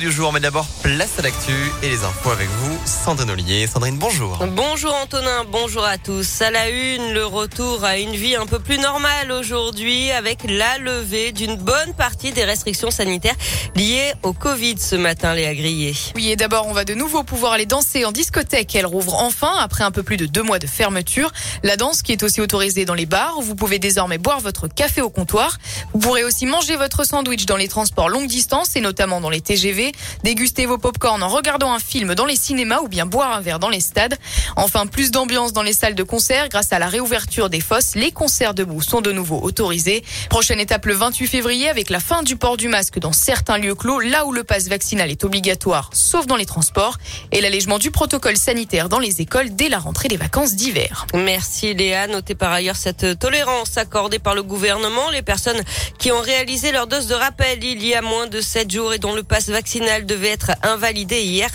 du jour, mais d'abord place à l'actu et les infos avec vous, Sandrine Ollier. Sandrine, bonjour. Bonjour Antonin, bonjour à tous. À la une, le retour à une vie un peu plus normale aujourd'hui avec la levée d'une bonne partie des restrictions sanitaires liées au Covid ce matin, Léa Grillé. Oui, et d'abord, on va de nouveau pouvoir aller danser en discothèque. Elle rouvre enfin après un peu plus de deux mois de fermeture. La danse qui est aussi autorisée dans les bars. Vous pouvez désormais boire votre café au comptoir. Vous pourrez aussi manger votre sandwich dans les transports longue distance et notamment dans les TGV déguster vos pop-corn en regardant un film dans les cinémas ou bien boire un verre dans les stades. Enfin, plus d'ambiance dans les salles de concert grâce à la réouverture des fosses. Les concerts debout sont de nouveau autorisés. Prochaine étape le 28 février avec la fin du port du masque dans certains lieux clos, là où le passe vaccinal est obligatoire, sauf dans les transports, et l'allègement du protocole sanitaire dans les écoles dès la rentrée des vacances d'hiver. Merci Léa. Notez par ailleurs cette tolérance accordée par le gouvernement. Les personnes qui ont réalisé leur dose de rappel il y a moins de 7 jours et dont le passe vaccinal devait être invalidé hier,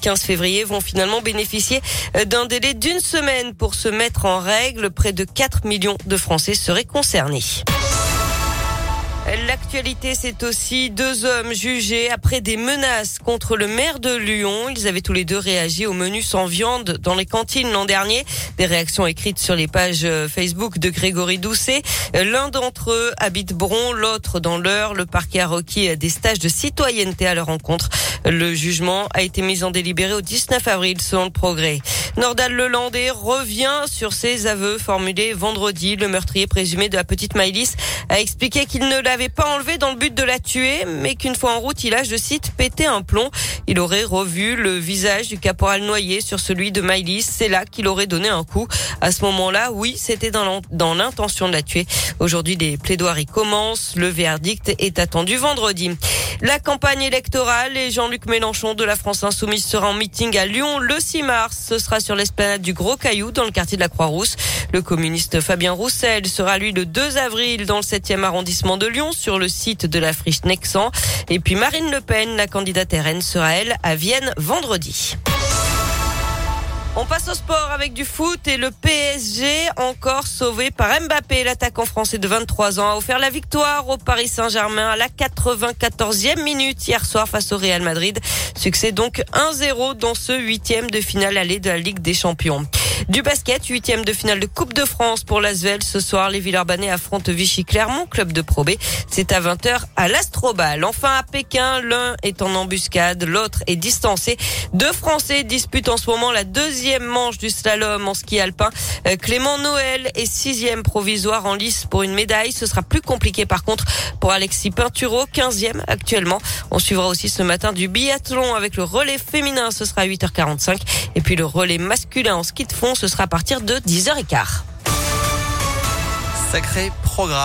15 euh, février, vont finalement bénéficier euh, d'un délai d'une semaine pour se mettre en règle. Près de 4 millions de Français seraient concernés. L'actualité, c'est aussi deux hommes jugés après des menaces contre le maire de Lyon. Ils avaient tous les deux réagi au menu sans viande dans les cantines l'an dernier. Des réactions écrites sur les pages euh, Facebook de Grégory Doucet. L'un d'entre eux habite Bron, l'autre dans l'heure. Le parquet a requis des stages de citoyenneté à leur rencontre. Le jugement a été mis en délibéré au 19 avril selon le progrès. Nordal Lelandais revient sur ses aveux formulés vendredi. Le meurtrier présumé de la petite Maïlis a expliqué qu'il ne l'avait pas enlevé dans le but de la tuer, mais qu'une fois en route, il a, je cite, pété un plomb. Il aurait revu le visage du caporal noyé sur celui de Maïlis. C'est là qu'il aurait donné un coup. À ce moment-là, oui, c'était dans l'intention de la tuer. Aujourd'hui, les plaidoiries commencent. Le verdict est attendu vendredi. La campagne électorale et Jean-Luc Mélenchon de la France Insoumise sera en meeting à Lyon le 6 mars. Ce sera sur l'esplanade du Gros Caillou dans le quartier de la Croix-Rousse. Le communiste Fabien Roussel sera lui le 2 avril dans le 7e arrondissement de Lyon sur le site de la friche Nexan. Et puis Marine Le Pen, la candidate RN, sera elle à Vienne vendredi. On passe au sport avec du foot et le PSG encore sauvé par Mbappé. L'attaquant français de 23 ans a offert la victoire au Paris Saint-Germain à la 94e minute hier soir face au Real Madrid. Succès donc 1-0 dans ce huitième de finale allée de la Ligue des Champions. Du basket, huitième de finale de Coupe de France pour l'Asvel. Ce soir, les Villeurbanais affrontent Vichy-Clermont, club de Pro B. C'est à 20h à l'Astrobal. Enfin, à Pékin, l'un est en embuscade, l'autre est distancé. Deux Français disputent en ce moment la deuxième manche du slalom en ski alpin. Euh, Clément Noël est sixième provisoire en lice pour une médaille. Ce sera plus compliqué par contre pour Alexis Pinturo, quinzième actuellement. On suivra aussi ce matin du biathlon avec le relais féminin. Ce sera à 8h45. Et puis le relais masculin en ski de fond ce sera à partir de 10h15. Sacré programme.